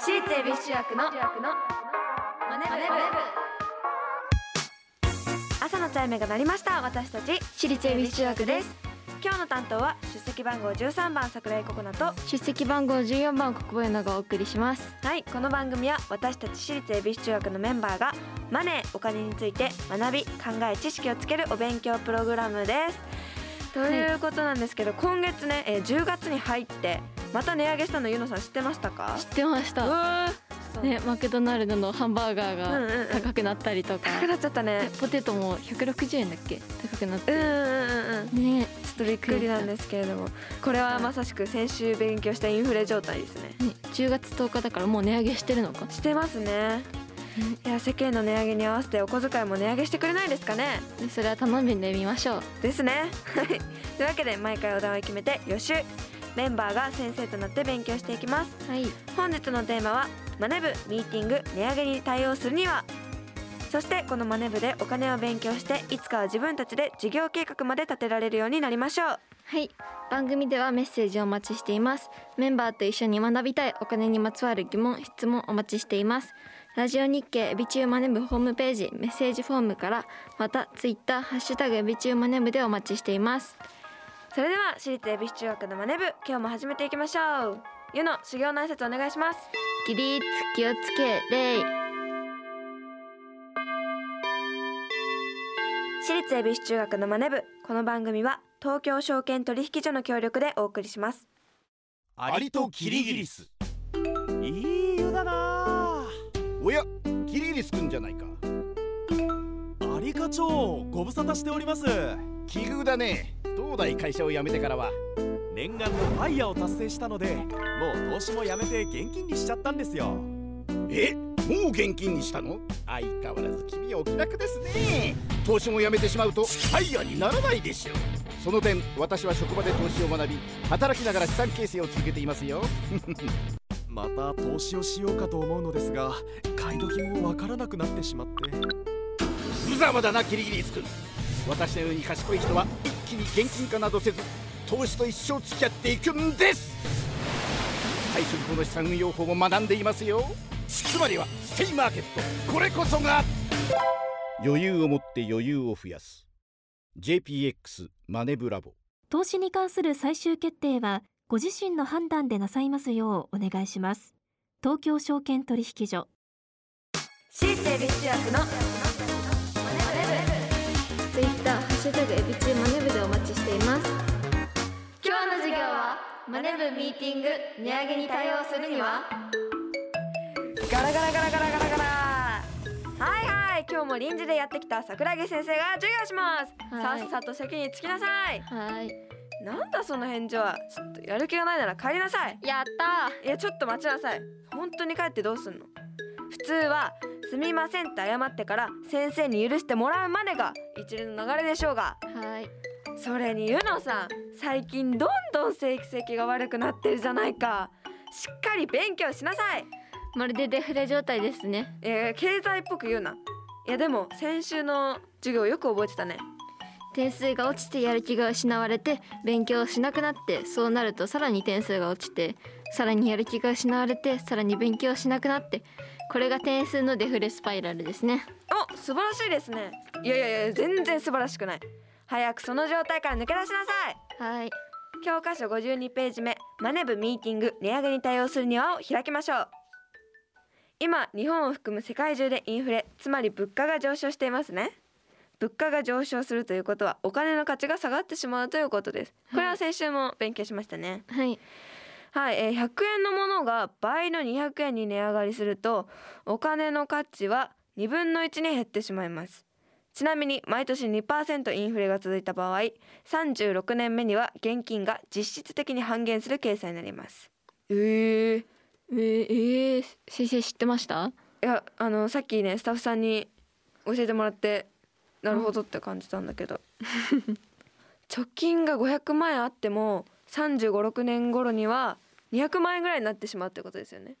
私立恵比寿中学のマネブ朝のチャイムが鳴りました。私たち私立恵比寿中学です。今日の担当は出席番号13番桜井ココナと出席番号14番国母ながお送りします。はいこの番組は私たち私立恵比寿中学のメンバーがマネーお金について学び考え知識をつけるお勉強プログラムです。ということなんですけど、今月ね、えー、10月に入ってまた値上げしたのゆのさん知ってましたか？知ってましうたねマクドナルドのハンバーガうんうんうんーが高くなったりとか、高くなっちゃったね。でポテトも160円だっけ？高くなってうんうんうんうん。ね。ちょっとびっくりなんですけれども。これはまさしく先週勉強したインフレ状態ですね。ね10月10日だからもう値上げしてるのか？してますね。いや世間の値上げに合わせてお小遣いも値上げしてくれないですかね？ねそれは頼んでみましょう。ですね。はい。というわけで毎回お題を決めて予習メンバーが先生となって勉強していきます。はい。本日のテーマはマネ部ミーティング値上げに対応するには。そしてこのマネ部でお金を勉強していつかは自分たちで事業計画まで立てられるようになりましょう。はい。番組ではメッセージをお待ちしています。メンバーと一緒に学びたいお金にまつわる疑問質問お待ちしています。ラジオ日経エビチューマネブホームページメッセージフォームからまたツイッターハッシュタグエビチューマネブでお待ちしていますそれでは私立恵比寿中学のマネ部今日も始めていきましょう。ゆの修行の挨拶お願いします。起立気をつけ礼。私立恵比寿中学のマネ部この番組は東京証券取引所の協力でお送りします。アリとキリギリスいい湯だな。おやキリギリスくんじゃないか。アリ課長ご無沙汰しております奇遇だね。東大会社を辞めてからは。念願のファイヤーを達成したのでもう投資もやめて現金にしちゃったんですよ。え？もう現金にしたの？相変わらず君はお気楽ですね。投資も辞めてしまうとファイヤーにならないでしょ。うその点私は職場で投資を学び働きながら資産形成を続けていますよ。また投資をしようかと思うのですが買い時もわからなくなってしまって。無様だなキリギリスくん私のように賢い人は一気に現金化などせず投資と一生付き合っていくんです。退職後の資産運用法も学んでいますよ。つまりはステイマーケット。これこそが。余裕を持って余裕を増やす。JPX マネブラボ。投資に関する最終決定はご自身の判断でなさいますようお願いします。東京証券取引所。私立恵比寿中学のツイッターハッシュタグエビチューマネブでお待ちしています。部今日の授業はマネ部ミーティング値上げに対応するには？ガラガラガラガラガラガラ。はいはい。今日も臨時でやってきた桜木先生が授業します、はい。さっさと席に着きなさい。はい。なんだその返事は。ちょっとやる気がないなら帰りなさい。やったいやちょっと待ちなさい。本当に帰ってどうすんの？普通はすみませんって謝ってから先生に許してもらうまでが一連の流れでしょうが。はい。それにゆのさん最近どんどん成績が悪くなってるじゃないか。しっかり勉強しなさい。まるでデフレ状態ですね。えー、経済っぽく言うな。いやでも先週の授業よく覚えてたね。点数が落ちてやる気が失われて勉強しなくなってそうなるとさらに点数が落ちてさらにやる気が失われてさらに勉強しなくなってこれが点数のデフレスパイラルですね。お素晴らしいですね。いやいやいや全然素晴らしくない。早くその状態から抜け出しなさい。はい。教科書52ページ目マネ部ミーティング値上げに対応するにはを開きましょう。今日本を含む世界中でインフレつまり物価が上昇していますね。物価が上昇するということはお金の価値が下がってしまうということです。これは先週も勉強しましたね。はいはい、えー、100円のものが倍の200円に値上がりするとお金の価値は2分の1に減ってしまいます。ちなみに毎年2%インフレが続いた場合36年目には現金が実質的に半減する計算になります。えー、えー、えー、先生知ってました？いやあのさっきねスタッフさんに教えてもらってなるほどって感じたんだけど。貯金が500万円あっても3 5 6年頃には200万円ぐらいになってしまうってことですよね。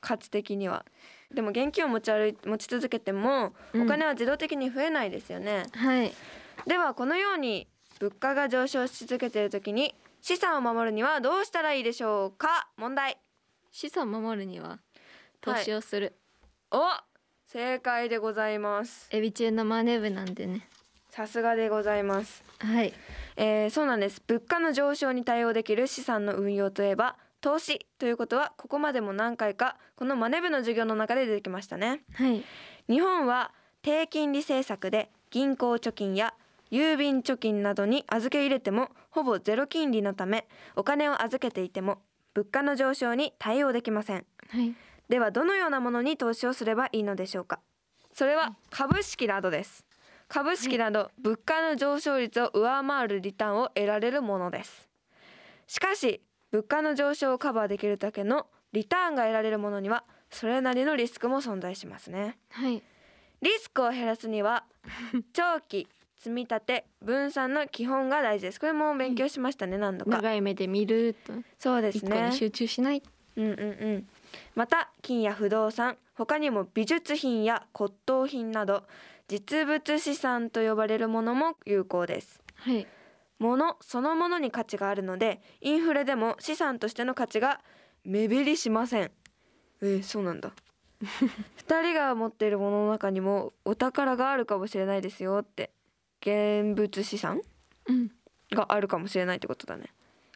価値的には。でも現金を持ち歩い持ち続けてもうん。お金は自動的に増えないですよね、はい。ではこのように物価が上昇し続けている時に資産を守るにはどうしたらいいでしょうか？問題。資産守るには投資をする、お正解でございます。エビ中のマネ部なんでね。さすがでございます。はい。えーそうなんです。物価の上昇に対応できる資産の運用といえば投資ということはここまでも何回かこのマネ部の授業の中で出てきましたね。はい。日本は低金利政策で銀行貯金や郵便貯金などに預け入れてもほぼゼロ金利のためお金を預けていても物価の上昇に対応できません。はい。ではどのようなものに投資をすればいいのでしょうか。それは株式などです。株式など物価の上昇率を上回るリターンを得られるものです。しかし物価の上昇をカバーできるだけのリターンが得られるものにはそれなりのリスクも存在しますね。はい。リスクを減らすには 長期積み立て分散の基本が大事です。これも勉強しましたね何度か。長い目で見るとそうですね。一個に集中しない。うんうんうん。また金や不動産他にも美術品や骨董品など実物資産と呼ばれるものも有効です。はい物そのものに価値があるのでインフレでも資産としての価値が目減りしません。えー、そうなんだ。二人が持っているものの中にもお宝があるかもしれないですよって現物資産うん。があるかもしれないってことだね。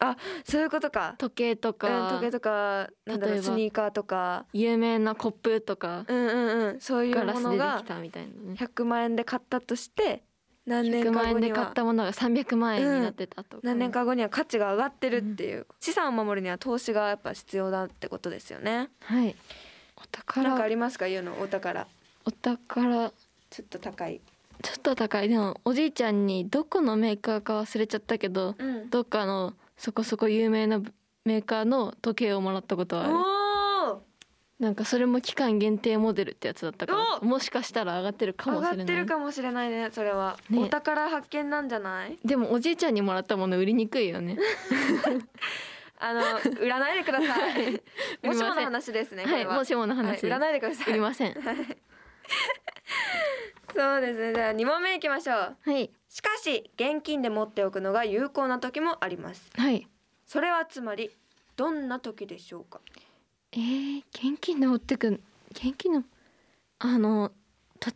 あそういうことか。時計とうん、か、時計とかなんだろうスニーカーとか。有名なコップとかうんうんうんそういうものがきたみたいなね。100万円で買ったとして何年100か万円で後には買ったものが300万円になってたとか、何年か後には価値が上がってるっていう、資産を守るには投資がやっぱ必要だってことですよね。はい。おなん宝かありますか言うのお宝。お宝。ちょっと高い。ちょっと高い。でもおじいちゃんにどこのメーカーか忘れちゃったけどうん。どっかのそこそこ有名なメーカーの時計をもらったことはある。おなんかそれも期間限定モデルってやつだったからおもしかしたら上がってるかもしれない。上がってるかもしれないねそれは、ね。お宝発見なんじゃない？でもおじいちゃんにもらったもの売りにくいよね。あの売らないでください。もしもの話ですねはは。いもしものはい話、売らないでください。売りません。そうですね。じゃあ2問目いきましょう。はい。しかし現金で持っておくのが有効な時もあります。はい。それはつまりどんな時でしょうか？えー、現金で持ってく現金のあの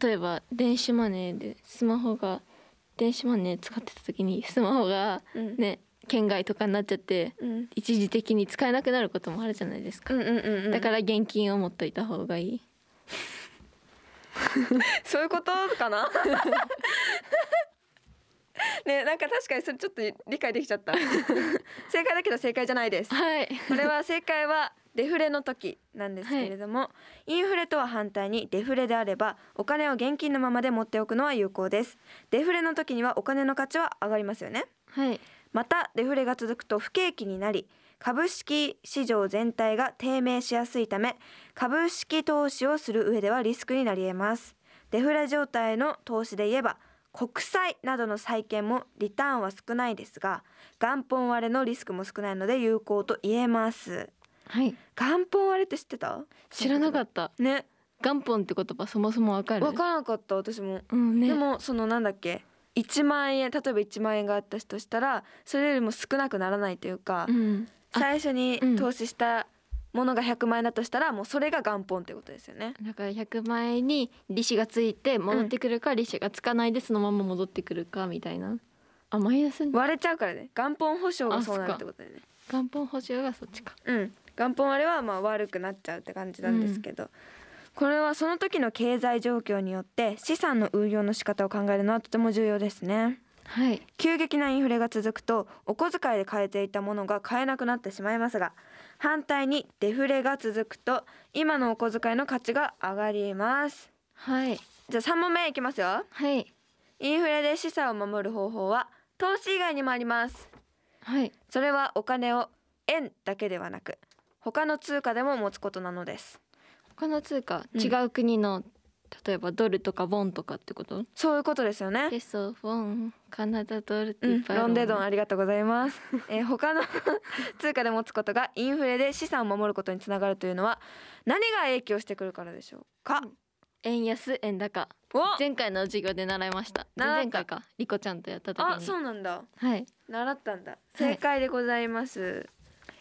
例えば電子マネーでスマホが電子マネー使ってた時にスマホがうん。ね県外とかになっちゃってうん。一時的に使えなくなることもあるじゃないですか、うんうんうんうん。だから現金を持っといた方がいい。そういうことかな？ねなんか確かにそれちょっと理解できちゃった。正解だけど正解じゃないです。はい。これは正解はデフレの時なんですけれども、インフレとは反対にデフレであればお金を現金のままで持っておくのは有効です。デフレの時にはお金の価値は上がりますよね。はい。またデフレが続くと不景気になり株式市場全体が低迷しやすいため株式投資をする上ではリスクになり得ます。デフレ状態の投資で言えば国債などの債券もリターンは少ないですが元本割れのリスクも少ないので有効と言えますはい。元本割れって知ってた？知らなかっった。たね。元本って言葉そもそもわかる？分からなかった私も。うんね。でもそのなんだっけ？1万円例えば1万円があったとしたらそれよりも少なくならないというか、うん。あ最初にうん。投資したものが100万円だとしたらもうそれが元本ってことですよね。だから100万円に利子がついて戻ってくるか、利子がつかないでそのまま戻ってくるかみたいな。あマイナスに。割れちゃうからね。元本保証があそうなるってことだよね。元本保証がそっちか。うん元本割れはまあ悪くなっちゃうって感じなんですけど、これはその時の経済状況によって資産の運用の仕方を考えるのはとても重要ですね。はい。急激なインフレが続くとお小遣いで買えていたものが買えなくなってしまいますが反対にデフレが続くと今のお小遣いの価値が上がります。はい。じゃあ3問目いきますよ。はい。インフレで資産を守る方法は投資以外にもあります。はい。それはお金を円だけではなく他の通貨でも持つことなのです。他の通貨、うん。違う国の例えばドルとかボンとかってこと？そういうことですよね。ペソボンカナダドルってうんいっぱいあるもんね。ロンデドンありがとうございます、えー他の通貨で持つことがインフレで資産を守ることにつながるというのは何が影響してくるからでしょうか、円安円高。お！前回の授業で習いました。習った。前々回か。リコちゃんとやった時に。あそうなんだ。はい。習ったんだ。い正解でございます、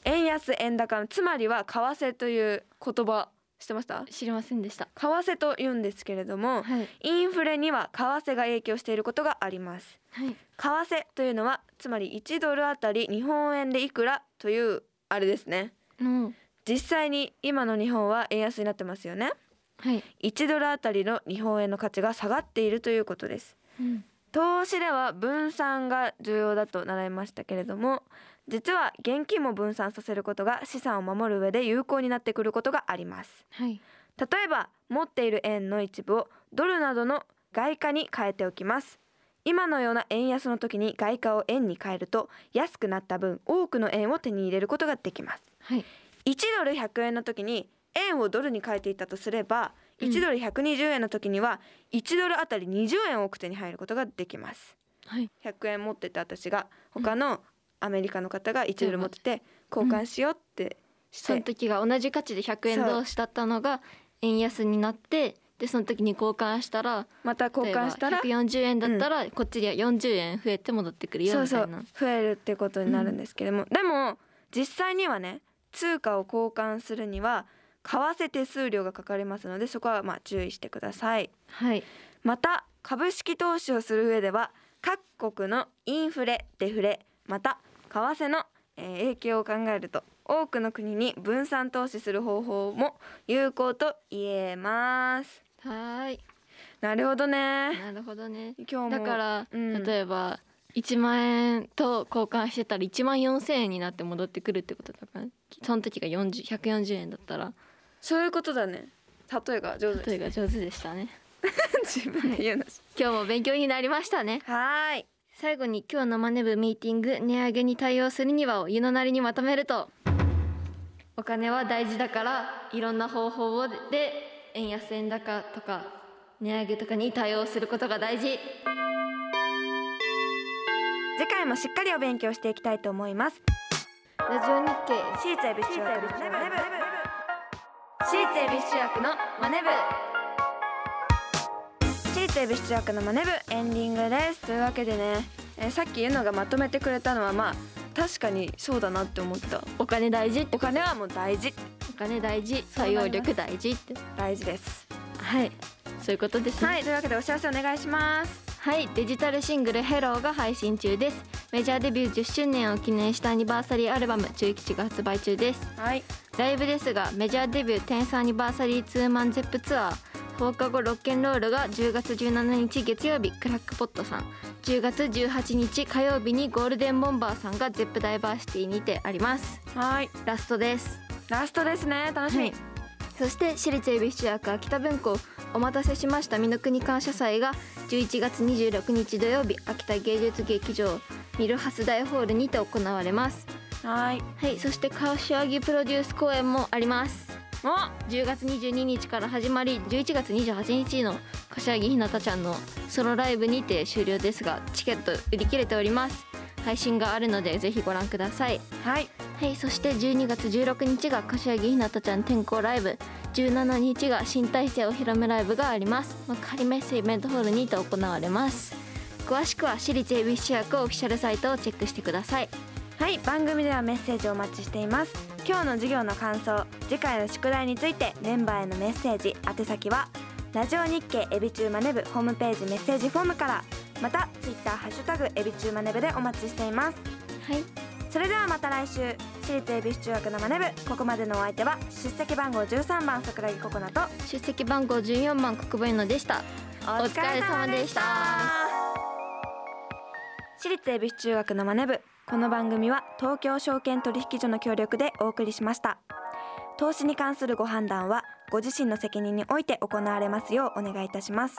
円安円高つまりは為替という言葉知ってました？知りませんでした。為替と言うんですけれどもはい。インフレには為替が影響していることがあります。はい。為替というのはつまり1ドルあたり日本円でいくらというあれですね。の。実際に今の日本は円安になってますよね。はい、1ドルあたりの日本円の価値が下がっているということです。うん投資では分散が重要だと習いましたけれども実は現金も分散させることが資産を守る上で有効になってくることがあります。はい。例えば持っている円の一部をドルなどの外貨に変えておきます。今のような円安の時に外貨を円に変えると安くなった分多くの円を手に入れることができます。はい。1ドル100円の時に円をドルに変えていたとすればうん1ドル120円の時には1ドルあたり20円多く手に入ることができます。はい。100円持ってて私が他のアメリカの方が1ドル持ってて交換しようってして。その時が同じ価値で100円同士だったのが円安になってでその時に交換したらまた交換したら例えば140円だったらこっちには40円増えて戻ってくるよみたいうな増えるってことになるんですけども、でも実際にはね通貨を交換するには為替手数料がかかりますのでそこはまあ注意してください。はい。また株式投資をする上では各国のインフレデフレまた為替のえー影響を考えると多くの国に分散投資する方法も有効と言えます。はーい。なるほどね。なるほどね。今日もだから、うん。例えば1万円と交換してたら1万4千円になって戻ってくるってことだからその時が40 140円だったらそういうことだね。例えが上手例えが上手でしたね。自分で言うの。今日も勉強になりましたね。はーい。最後に今日のマネ部ミーティング値上げに対応するにはを湯のなりにまとめると。お金は大事だからいろんな方法で円安円高とか値上げとかに対応することが大事。次回もしっかりお勉強していきたいと思います。ラジオ日経私立恵比寿中。学のマネ部私立恵比寿中学のマネ部私立恵比寿中学のマネ部エンディングです。というわけでね、えーさっきゆのがまとめてくれたのはまあ確かにそうだなって思った。お金大事ってお金はもう大事。お金大事。対応力大事って。大事です。はい。そういうことですね。はいというわけでお知らせお願いしますはいデジタルシングル「ヘローが配信中です。メジャーデビュー10周年を記念したアニバーサリーアルバム「中吉」が発売中です。はい。ライブですがメジャーデビュー10アニバーサリーツーマンゼップツアー放課後ロッケンロールが10月17日月曜日クラックポットさん。10月18日火曜日にゴールデンボンバーさんがゼップダイバーシティにてあります。はい。ラストです。ラストですね。楽しみ、はい。そして私立恵比寿中学秋田文庫お待たせしました。美濃国感謝祭が11月26日土曜日秋田芸術劇場ミルハス大ホールにて行われます。はい。はいそして柏木プロデュース公演もあります。お！10月22日から始まり11月28日の柏木ひなたちゃんのソロライブにて終了ですがチケット売り切れております配信があるのでぜひご覧ください。はい。はいそして12月16日が柏木ひなたちゃん転校ライブ。17日が新体制お披露目ライブがあります。幕張メッセイベントホールにて行われます。詳しくは私立恵比寿中学オフィシャルサイトをチェックしてください。はい番組ではメッセージをお待ちしています。今日の授業の感想次回の宿題についてメンバーへのメッセージ。宛先はラジオ日経エビチューマネ部ホームページメッセージフォームからまたツイッターハッシュタグエビチューマネ部でお待ちしています。はい。それではまた来週私立恵比寿中学のマネ部ここまでのお相手は出席番号13番桜木ココナと出席番号14番国分のでした。お疲れ様でした。私立恵比寿中学のマネ部この番組は東京証券取引所の協力でお送りしました。投資に関するご判断はご自身の責任において行われますようお願いいたします